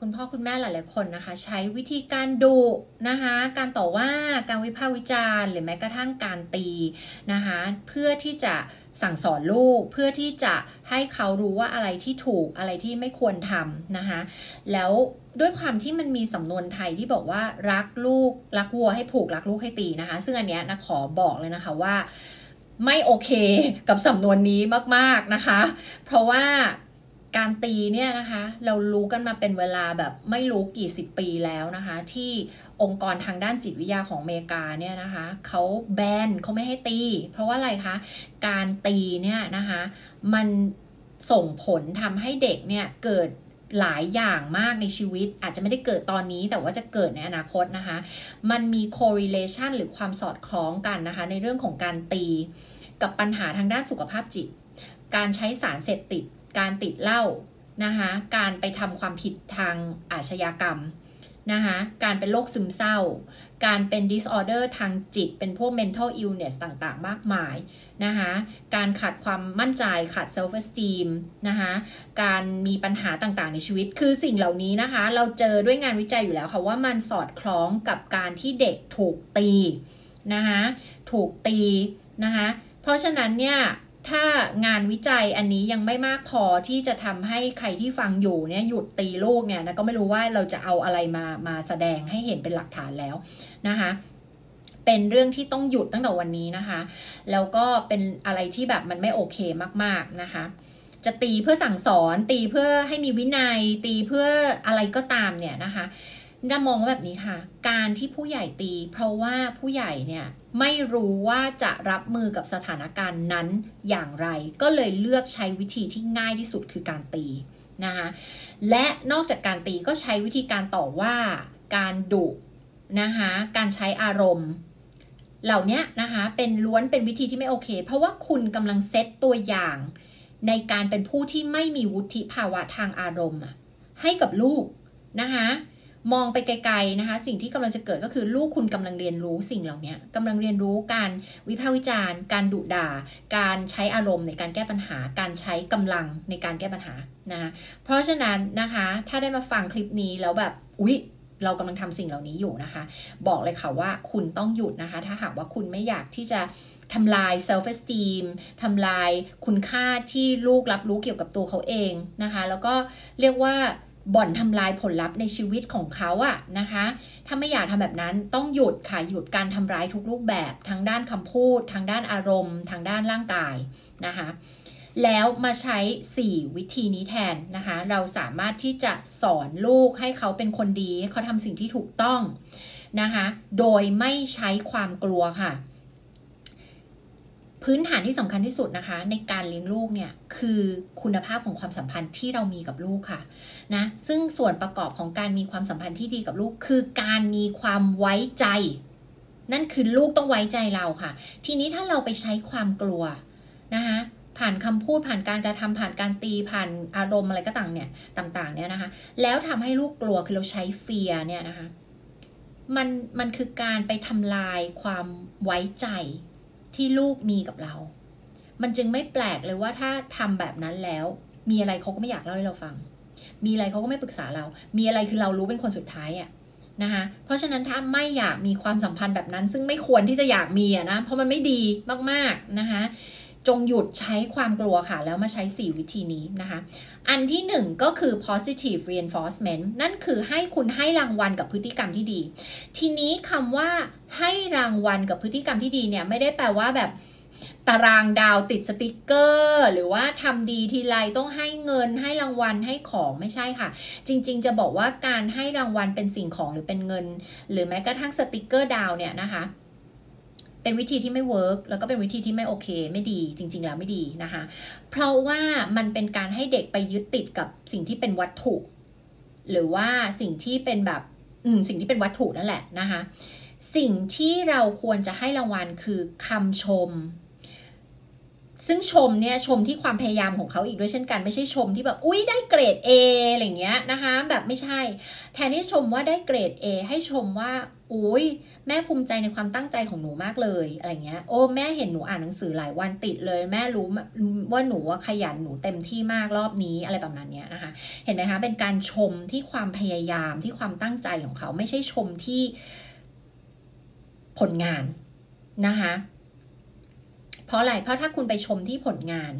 คุณพ่อคุณแม่หลาย ๆ คนนะคะ ใช้วิธีการดุนะคะ การต่อว่าการวิพากษ์วิจารณ์ หรือแม้กระทั่งการตีนะคะ เพื่อที่จะสั่งสอนลูกเพื่อที่จะให้เขารู้ว่าอะไรที่ถูกอะไรที่ไม่ควรทำนะคะ แล้วด้วยความที่มันมีสำนวนไทยที่บอกว่ารักลูกรักวัวให้ผูกรักลูกให้ตีนะคะ ซึ่งอันเนี้ยนะขอบอกเลยนะคะว่าไม่โอเคกับสำนวนนี้มาก ๆ นะคะ เพราะว่า การตีเนี่ยนะคะเรารู้กันมาเป็นเวลาแบบไม่รู้กี่สิบปีแล้วนะคะ ที่องค์กรทางด้านจิตวิทยาของอเมริกาเนี่ยนะคะเขาแบนเขาไม่ให้ตี เพราะว่าอะไรคะการตีเนี่ยนะคะมันส่งผลทำให้เด็กเนี่ยเกิดหลายอย่างมากในชีวิต อาจจะไม่ได้เกิดตอนนี้แต่ว่าจะเกิดในอนาคตนะคะ มันมี correlation หรือความสอดคล้องกันนะคะ ในเรื่องของการตี กับปัญหาทางด้านสุขภาพจิต การใช้สารเสพติด การติดเหล้านะคะการไปทำความผิดทางอาชญากรรมนะคะการเป็นโรคซึมเศร้า การเป็น disorder ทางจิต เป็นพวก mental illness ต่างๆ มากมายนะคะการขาดความมั่นใจ ขาด self esteem นะคะการมีปัญหาต่างๆ ในชีวิต คือสิ่งเหล่านี้นะคะ เราเจอด้วยงานวิจัยอยู่แล้วค่ะ ว่ามันสอดคล้องกับการที่เด็กถูกตีนะคะถูกตีนะคะเพราะฉะนั้นเนี่ย ถ้างานวิจัยอันนี้ยังไม่มากพอที่จะทำให้ใครที่ฟังอยู่เนี่ยหยุดตีลูกเนี่ยนะก็ไม่รู้ว่าเราจะเอาอะไรมามาแสดงให้เห็นเป็นหลักฐานแล้วนะคะเป็นเรื่องที่ต้องหยุดตั้งแต่วันนี้นะคะ แล้วก็เป็นอะไรที่แบบมันไม่โอเคมากๆนะคะ จะตีเพื่อสั่งสอนตีเพื่อให้มีวินัย ตีเพื่ออะไรก็ตามเนี่ยนะคะ น่ามองว่าแบบนี้ค่ะ การที่ผู้ใหญ่ตี เพราะว่าผู้ใหญ่เนี่ยไม่รู้ว่าจะรับมือกับสถานการณ์นั้นอย่างไร ก็เลยเลือกใช้วิธีที่ง่ายที่สุดคือการตีนะคะและนอกจากการตีก็ใช้วิธีการต่อว่าการดุนะคะการใช้อารมณ์ เหล่านี้นะคะเป็นล้วนเป็นวิธีที่ไม่โอเค เพราะว่าคุณกำลังเซตตัวอย่าง ในการเป็นผู้ที่ไม่มีวุฒิภาวะทางอารมณ์ให้กับลูกนะคะ มองไปไกลๆนะคะ สิ่งที่กำลังจะเกิดก็คือลูกคุณกำลังเรียนรู้สิ่งเหล่านี้กำลังเรียนรู้การวิพากษ์วิจารณ์ การดุด่า การใช้อารมณ์ในการแก้ปัญหา การใช้กำลังในการแก้ปัญหานะเพราะฉะนั้นนะคะ ถ้าได้มาฟังคลิปนี้แล้วแบบอุ๊ยเรากำลังทำสิ่งเหล่านี้อยู่นะคะ บอกเลยค่ะว่าคุณต้องหยุดนะคะ ถ้าหากว่าคุณไม่อยากที่จะทำลาย self esteem ทำลายคุณค่าที่ลูกรับรู้เกี่ยวกับตัวเขาเองนะคะ แล้วก็เรียกว่า บ่อนทำลายผลลัพธ์ในชีวิตของเขาอะนะคะ ถ้าไม่อยากทำแบบนั้นต้องหยุดค่ะหยุดการทำร้ายทุกรูปแบบทั้งด้านคำพูด ทางด้านอารมณ์ ทางด้านร่างกายนะคะ แล้วมาใช้ 4 วิธีนี้แทนนะคะ เราสามารถที่จะสอนลูกให้เขาเป็นคนดีเขาทำสิ่งที่ถูกต้องนะคะ โดยไม่ใช้ความกลัวค่ะ พื้นฐานที่สำคัญที่สุดนะคะ ในการเลี้ยงลูกเนี่ยคือคุณภาพของความสัมพันธ์ที่เรามีกับลูกค่ะนะซึ่งส่วนประกอบของการมีความสัมพันธ์ที่ดีกับลูก คือการมีความไว้ใจ นั่นคือลูกต้องไว้ใจเราค่ะ ทีนี้ถ้าเราไปใช้ความกลัวนะคะผ่านคำพูดผ่านการกระทำผ่านการตีผ่านอารมณ์อะไรก็ต่างเนี่ยต่างๆเนี่ยนะคะ แล้วทำให้ลูกกลัวคือเราใช้เฟียเนี่ยนะคะมันมันคือการไปทำลายความไว้ใจ ที่ลูกมีกับเรา มันจึงไม่แปลกเลยว่าถ้าทำแบบนั้นแล้ว มีอะไรเขาก็ไม่อยากเล่าให้เราฟัง มีอะไรเขาก็ไม่ปรึกษาเรา มีอะไรคือเรารู้เป็นคนสุดท้ายอะนะคะเพราะฉะนั้นถ้าไม่อยากมีความสัมพันธ์แบบนั้น ซึ่งไม่ควรที่จะอยากมีอะนะ เพราะมันไม่ดีมากๆนะคะ จงหยุดใช้ความกลัวค่ะ แล้วมาใช้ 4 วิธีนี้นะคะ อันที่ 1 ก็คือ positive reinforcement นั่นคือให้คุณให้รางวัลกับพฤติกรรมที่ดี ทีนี้คำว่าให้รางวัลกับพฤติกรรมที่ดีเนี่ยไม่ได้แปลว่าแบบตารางดาวติดสติกเกอร์ หรือว่าทำดีทีไรต้องให้เงินให้รางวัลให้ของไม่ใช่ค่ะ จริง ๆ จะบอกว่าการให้รางวัลเป็นสิ่งของหรือเป็นเงิน หรือแม้กระทั่งสติกเกอร์ดาวเนี่ยนะคะ เป็นวิธีที่ไม่ work แล้วก็เป็นวิธีที่ไม่โอเค ไม่ดีจริง ๆ แล้วไม่ดีนะคะ เพราะว่ามันเป็นการให้เด็กไปยึดติดกับสิ่งที่เป็นวัตถุ หรือว่าสิ่งที่เป็นแบบอืมสิ่งที่เป็นวัตถุนั่นแหละนะคะสิ่งที่เราควรจะให้รางวัลคือคำชม ซึ่งชมเนี่ยชมที่ความพยายามของเขาอีกด้วยเช่นกัน ไม่ใช่ชมที่แบบอุ้ยได้เกรด A อะไรเงี้ยนะคะ แบบไม่ใช่ แทนที่ชมว่าได้เกรด A ให้ชมว่าอุ้ย แม่ภูมิใจในความตั้งใจของหนูมากเลยอะไรเงี้ย โอ้แม่เห็นหนูอ่านหนังสือหลายวันติดเลย แม่รู้ว่าหนูขยันหนูเต็มที่มากรอบนี้อะไรประมาณเนี้ยนะคะ เห็นไหมคะเป็นการชมที่ความพยายามที่ความตั้งใจของเขาไม่ใช่ชมที่ผลงานนะคะ เพราะอะไร เพราะถ้าคุณไปชมที่ผลงาน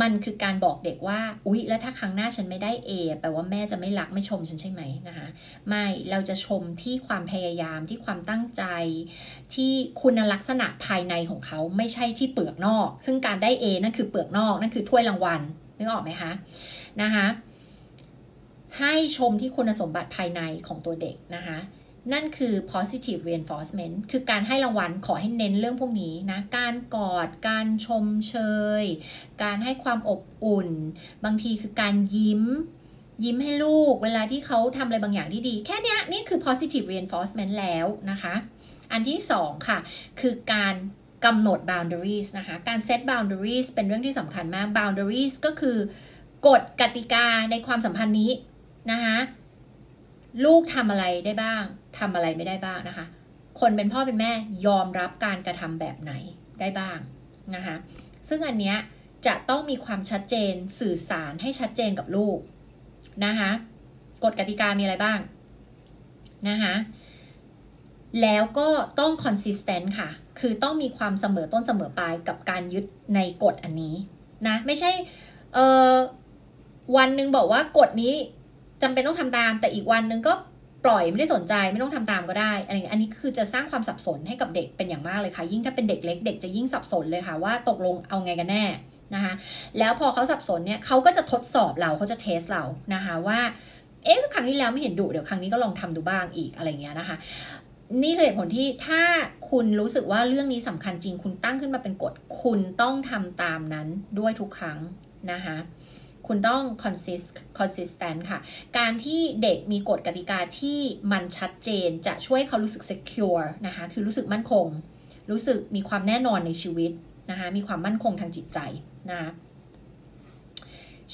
มันคือการบอกเด็กว่า อุ๊ย แล้วถ้าครั้งหน้าฉันไม่ได้เอแปลว่าแม่จะไม่รักไม่ชมฉันใช่ไหมนะคะ ไม่ เราจะชมที่ความพยายามที่ความตั้งใจ ที่คุณลักษณะภายในของเขาไม่ใช่ที่เปลือกนอก ซึ่งการได้เอนั่นคือเปลือกนอก นั่นคือถ้วยรางวัล นึกออกไหมคะ นะคะ ให้ชมที่คุณสมบัติภายในของตัวเด็กนะคะ นั่นคือ positive reinforcement คือการให้รางวัลขอให้เน้นเรื่องพวกนี้นะ การกอด การชมเชย การให้ความอบอุ่น บางทีคือการยิ้ม ยิ้มให้ลูก เวลาที่เขาทำอะไรบางอย่างที่ดี แค่นี้นี่คือ positive reinforcement แล้วนะคะ อันที่สองค่ะ คือการกำหนด boundaries นะคะ การ set boundaries เป็นเรื่องที่สำคัญมาก boundaries ก็คือกฎกติกาในความสัมพันธ์นี้นะคะ ลูกทำอะไรได้บ้างทำอะไรไม่ได้บ้างนะคะ คนเป็นพ่อเป็นแม่ยอมรับการกระทำแบบไหนได้บ้างนะคะ ซึ่งอันเนี้ยจะต้องมีความชัดเจนสื่อสารให้ชัดเจนกับลูกนะคะกฎกติกามีอะไรบ้างนะคะแล้วก็ต้อง consistent ค่ะ คือต้องมีความเสมอต้นเสมอปลายกับการยึดในกฎอันนี้นะ ไม่ใช่ เออวันหนึ่งบอกว่ากฎนี้ จำเป็นต้องทำตาม แต่อีกวันนึงก็ปล่อยไม่ได้สนใจไม่ต้องทำตามก็ได้อะไรอันนี้คือจะสร้างความสับสนให้กับเด็กเป็นอย่างมากเลยค่ะ ยิ่งถ้าเป็นเด็กเล็กเด็กจะยิ่งสับสนเลยค่ะ ว่าตกลงเอาไงกันแน่นะคะแล้วพอเขาสับสนเนี่ยเขาก็จะทดสอบเราเขาจะเทสเรานะคะว่าเอ๊ะครั้งที่แล้วไม่เห็นดุเดี๋ยวครั้งนี้ก็ลองทำดูบ้างอีกอะไรเงี้ยนะคะ นี่คือเหตุผลที่ถ้าคุณรู้สึกว่าเรื่องนี้สำคัญจริง คุณตั้งขึ้นมาเป็นกฎคุณต้องทำตามนั้นด้วยทุกครั้งนะคะ คุณต้อง consist consistent ค่ะ การที่เด็กมีกฎกติกาที่มันชัดเจนจะช่วยเขารู้สึก secure นะคะ คือรู้สึกมั่นคง รู้สึกมีความแน่นอนในชีวิตนะคะ มีความมั่นคงทางจิตใจนะคะ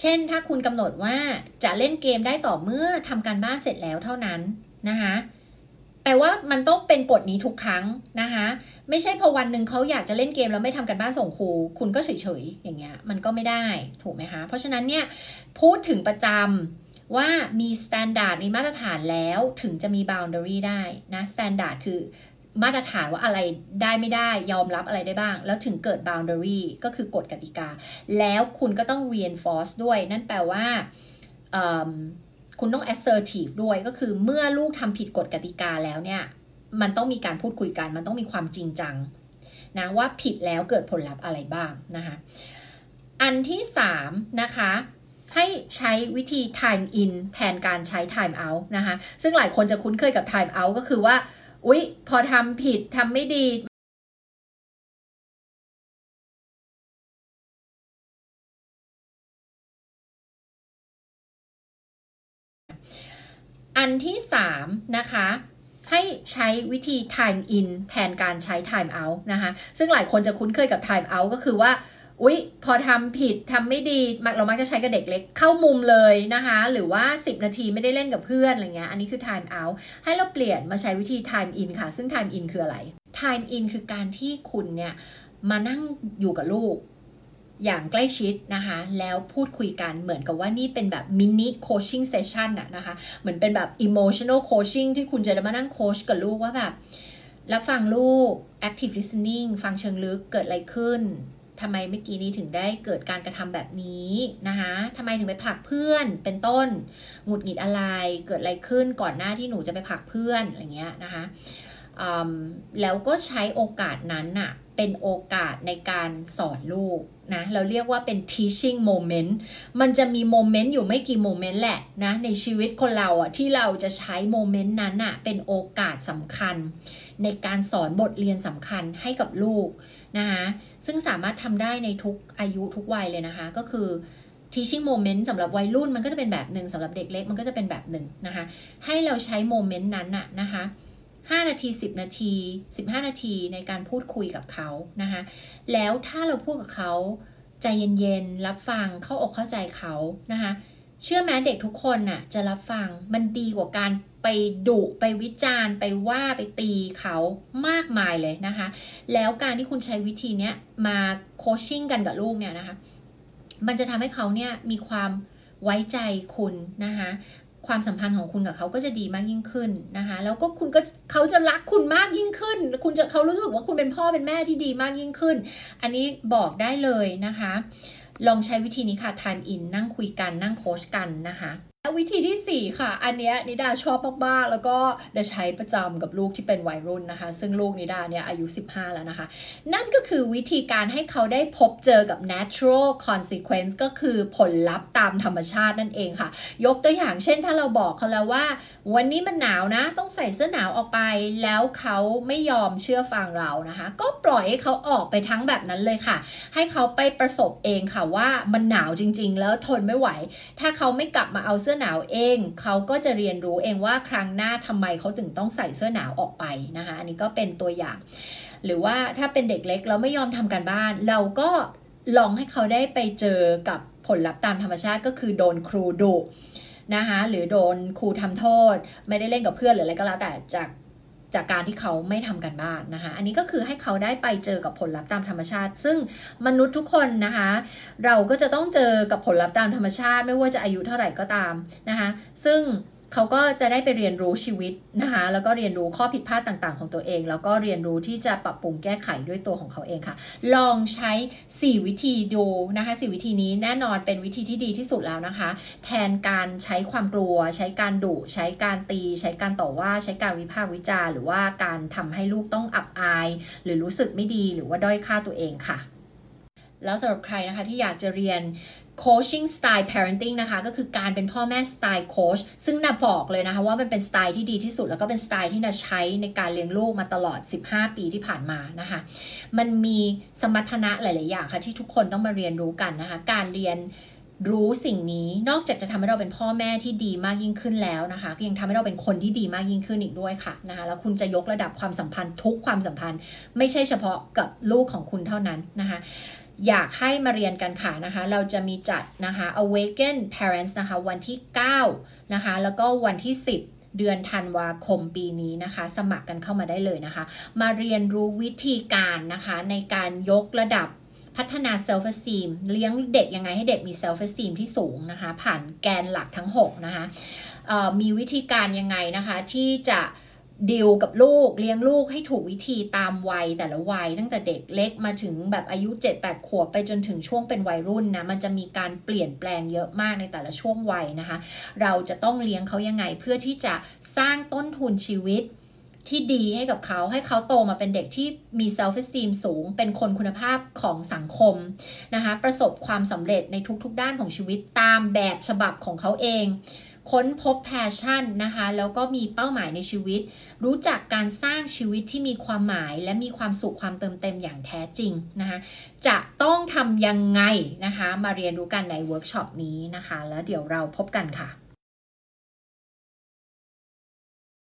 เช่นถ้าคุณกำหนดว่าจะเล่นเกมได้ต่อเมื่อทำการบ้านเสร็จแล้วเท่านั้นนะคะ แปลว่ามันต้องเป็นกฎนี้ทุกครั้งนะคะไม่ใช่พอวันหนึ่งเขาอยากจะเล่นเกมแล้วไม่ทำการบ้านส่งครู คุณก็เฉยๆอย่างเงี้ยมันก็ไม่ได้ถูกไหมคะ เพราะฉะนั้นเนี่ยพูดถึงประจำว่ามี standard มีมาตรฐานแล้วถึงจะมี boundary ได้นะ standard คือมาตรฐานว่าอะไรได้ไม่ได้ยอมรับอะไรได้บ้าง แล้วถึงเกิด boundary ก็คือกฎกติกา แล้วคุณก็ต้อง reinforce ด้วย นั่นแปลว่า คุณต้อง assertive ด้วยก็คือเมื่อลูกทำผิดกฎกติกาแล้วเนี่ย มันต้องมีการพูดคุยกัน มันต้องมีความจริงจังนะว่าผิดแล้วเกิดผลลัพธ์อะไรบ้างนะคะอันที่สามนะคะให้ใช้วิธี time in แทนการใช้ time out นะคะซึ่งหลายคนจะคุ้นเคยกับ time out ก็คือว่า อุ๊ย พอทำผิดทำไม่ดี อันที่ 3 นะคะให้ใช้วิธี time in แทนการใช้ time out นะคะ ซึ่งหลายคนจะคุ้นเคยกับ time out ก็คือว่า อุ๊ย พอทำผิดทำไม่ดี เรามักจะใช้กับเด็กเล็ก เข้ามุมเลยนะคะ หรือว่า 10 นาทีไม่ได้เล่นกับเพื่อนอะไรเงี้ย อันนี้คือ time out ให้เราเปลี่ยนมาใช้วิธี time in ค่ะ ซึ่ง time in คืออะไร time in คือการที่คุณเนี่ย มานั่งอยู่กับลูก อย่างใกล้ชิดนะคะ แล้วพูดคุยกันเหมือนกับว่านี่เป็นแบบ mini coaching session อะนะคะ เหมือนเป็นแบบ emotional coaching ที่คุณจะมานั่งโคชกับลูกว่าแบบรับฟังลูก active listening ฟังเชิงลึกเกิดอะไรขึ้นทำไมเมื่อกี้นี้ถึงได้เกิดการกระทำแบบนี้นะคะทำไมถึงไปผลักเพื่อนเป็นต้น หงุดหงิดอะไร เกิดอะไรขึ้นก่อนหน้าที่หนูจะไปผลักเพื่อนอะไรเงี้ยนะคะ แล้วก็ใช้โอกาสนั้นน่ะเป็นโอกาสในการสอนลูกนะเราเรียกว่าเป็น teaching moment มันจะมีโมเมนต์อยู่ไม่กี่โมเมนต์แหละนะในชีวิตคนเราอะที่เราจะใช้โมเมนต์นั้นอะเป็นโอกาสสำคัญ ในการสอนบทเรียนสำคัญให้กับลูกนะคะซึ่งสามารถทำได้ในทุกอายุทุกวัยเลยนะคะ ก็คือ teaching moment สำหรับวัยรุ่นมันก็จะเป็นแบบหนึ่งสำหรับเด็กเล็กมันก็จะเป็นแบบหนึ่งนะคะ ให้เราใช้โมเมนต์นั้นน่ะนะคะ 5 นาที 10 นาที 15 นาทีในการพูดคุยกับเขานะคะแล้วถ้าเราพูดกับเขาใจเย็นๆ รับฟังเข้าอกเข้าใจเขานะคะเชื่อไหมเด็กทุกคนน่ะจะรับฟังมันดีกว่าการไปดุไปวิจารณ์ไปว่าไปตีเขามากมายเลยนะคะ แล้วการที่คุณใช้วิธีเนี้ยมาโคชชิ่งกันกับลูกเนี่ยนะคะ มันจะทำให้เขาเนี่ยมีความไว้ใจคุณนะคะ ความสัมพันธ์ของคุณกับเขาก็จะดีมากยิ่งขึ้นนะคะแล้วก็คุณก็เขาจะรักคุณมากยิ่งขึ้น คุณจะเขารู้สึกว่าคุณเป็นพ่อเป็นแม่ที่ดีมากยิ่งขึ้น อันนี้บอกได้เลยนะคะ ลองใช้วิธีนี้ค่ะ time in นั่งคุยกันนั่งโค้ชกันนะคะ วิธีที่ 4 ค่ะ อันเนี้ยนิดาชอบมาก ๆ แล้วก็ได้ใช้ประจำกับลูกที่เป็นวัยรุ่นนะคะ ซึ่งลูกนิดาเนี่ยอายุ 15 แล้วนะคะ นั่นก็คือวิธีการให้เขาได้พบเจอกับ natural consequence ก็คือผลลัพธ์ตามธรรมชาตินั่นเองค่ะ ยกตัวอย่างเช่นถ้าเราบอกเขาแล้วว่า วันนี้มันหนาวนะ ต้องใส่เสื้อหนาวออกไป แล้วเขาไม่ยอมเชื่อฟังเรานะคะ ก็ปล่อยให้เขาออกไปทั้งแบบนั้นเลยค่ะ ให้เขาไปประสบเองค่ะว่ามันหนาวจริง ๆ แล้วทนไม่ไหว ถ้าเขาไม่กลับมาเอาเสื้อหนาวเอง เขาก็จะเรียนรู้เองว่าครั้งหน้าทำไมเขาถึงต้องใส่เสื้อหนาวออกไปนะคะอันนี้ก็เป็นตัวอย่าง หรือว่าถ้าเป็นเด็กเล็กเราไม่ยอมทำการบ้าน เราก็ลองให้เขาได้ไปเจอกับผลลัพธ์ตามธรรมชาติก็คือโดนครูดุนะคะหรือโดนครูทำโทษ ไม่ได้เล่นกับเพื่อนหรืออะไรก็แล้วแต่จาก จากการที่เขาไม่ทำกันบ้านนะคะ อันนี้ก็คือให้เขาได้ไปเจอกับผลลัพธ์ตามธรรมชาติ ซึ่งมนุษย์ทุกคนนะคะ เราก็จะต้องเจอกับผลลัพธ์ตามธรรมชาติ ไม่ว่าจะอายุเท่าไหร่ก็ตามนะคะ ซึ่ง เขาก็จะได้ไปเรียนรู้ชีวิตนะคะ แล้วก็เรียนรู้ข้อผิดพลาดต่างๆ ของตัวเอง แล้วก็เรียนรู้ที่จะปรับปรุงแก้ไขด้วยตัวของเขาเองค่ะ ลองใช้ 4 วิธีดูนะคะ4วิธีนี้แน่นอนเป็นวิธีที่ดีที่สุดแล้วนะคะ แทนการใช้ความกลัว ใช้การดุ ใช้การตี ใช้การต่อว่า ใช้การวิพากษ์วิจารณ์หรือว่าการทำให้ลูกต้องอับอาย หรือรู้สึกไม่ดี หรือว่าด้อยค่าตัวเองค่ะแล้วสำหรับใครนะคะที่อยากจะเรียน coaching style parenting นะคะ ก็คือการเป็นพ่อแม่สไตล์โค้ชซึ่งน่าบอกเลยนะคะ ว่ามันเป็นสไตล์ที่ดีที่สุด แล้วก็เป็นสไตล์ที่น่าใช้ในการเลี้ยงลูกมาตลอด 15 ปีที่ผ่านมานะคะ มันมีสมรรถนะหลาย ๆ อย่างค่ะ ที่ทุกคนต้องมาเรียนรู้กันนะคะ การเรียนรู้สิ่งนี้นอกจากจะทำให้เราเป็นพ่อแม่ที่ดีมากยิ่งขึ้นแล้วนะคะก็ยังทำให้เราเป็นคนที่ดีมากยิ่งขึ้นอีกด้วยค่ะนะคะแล้วคุณจะยกระดับความสัมพันธ์ทุกความสัมพันธ์ ไม่ใช่เฉพาะกับลูกของคุณเท่านั้นนะคะ อยากให้มาเรียนกันค่ะนะคะ เราจะมีจัดนะคะ Awaken Parents นะคะ วันที่ 9 นะคะ แล้วก็วันที่ 10เดือนธันวาคมปีนี้นะคะ สมัครกันเข้ามาได้เลยนะคะ มาเรียนรู้วิธีการนะคะ ในการยกระดับพัฒนา self esteem เลี้ยงเด็กยังไงให้เด็กมี self esteem ที่สูงนะคะ ผ่านแกนหลักทั้ง 6 นะคะมีวิธีการยังไงนะคะที่จะ ดีลกับลูกเลี้ยงลูกให้ถูกวิธีตามวัยแต่ละวัย ตั้งแต่เด็กเล็กมาถึงแบบอายุ7-8ขวบไปจนถึงช่วงเป็นวัยรุ่นนะมันจะมีการเปลี่ยนแปลงเยอะมากในแต่ละช่วงวัยนะคะ เราจะต้องเลี้ยงเขายังไงเพื่อที่จะสร้างต้นทุนชีวิตที่ดีให้กับเขาให้เขาโตมาเป็นเด็กที่มี self esteem สูง เป็นคนคุณภาพของสังคมนะคะประสบความสำเร็จในทุกๆด้านของชีวิตตามแบบฉบับของเขาเอง ค้นพบ passion นะคะ แล้วก็มีเป้าหมายในชีวิต รู้จักการสร้างชีวิตที่มีความหมาย และมีความสุขความเติมเต็มอย่างแท้จริงนะคะ จะต้องทำยังไงนะคะ มาเรียนรู้กันในเวิร์กช็อปนี้นะคะ แล้วเดี๋ยวเราพบกันค่ะ